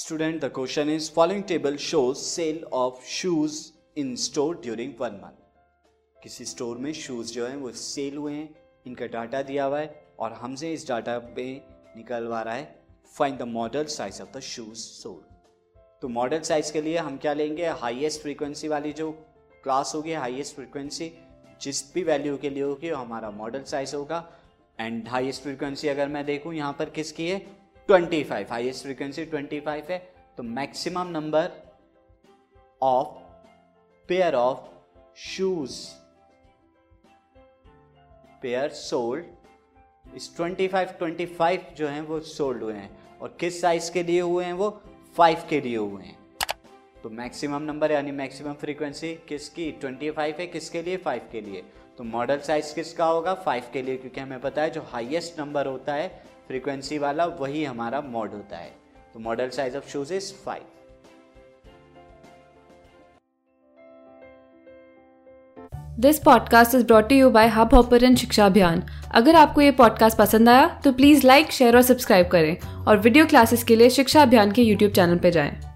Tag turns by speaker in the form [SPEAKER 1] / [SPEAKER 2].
[SPEAKER 1] Student, the question is following table shows sale of shoes in store during one month. किसी store में shoes जो हैं वो cell हुए हैं इनका डाटा दिया हुआ है और हमसे इस डाटा पे निकलवा रहा है find the model size of the shoes sold तो मॉडल साइज़ के लिए हम क्या लेंगे? हाईएस्ट फ्रीक्वेंसी वाली जो क्लास होगी हाईएस्ट फ्रीक्वेंसी जिस भी वैल्यू के लिए होगी हमारा मॉडल साइज़ होगा. एंड हाईएस्ट फ्रीक्वेंसी अगर मैं देखूँ यहाँ पर किसकी है? 25 हाईएस्ट फ्रीक्वेंसी 25 है तो maximum number of pair of shoes pair sold इस 25 25 जो हैं वो सोल्ड हुए हैं और किस साइज़ के लिए हुए हैं वो 5 के लिए हुए हैं। तो मैक्सिमम नंबर यानी मैक्सिमम फ्रीक्वेंसी किसकी? 25 है, किसके लिए? 5 के लिए। तो मॉडल साइज़ किसका होगा? 5 के लिए, क्योंकि हमें पता है जो हाईएस्ट नंबर होता है फ्रीक्वेंसी वाला वही हमारा मॉड होता है। तो model size of shoes is five.
[SPEAKER 2] This podcast is brought you by Hubhopper Shiksha Abhiyan अगर आपको ये पॉडकास्ट पसंद आया तो प्लीज़ लाइक शेयर और सब्सक्राइब करें। और वीडियो क्लासेस के लिए शिक्षा अभियान के यूट्यूब चैनल पर जाएँ।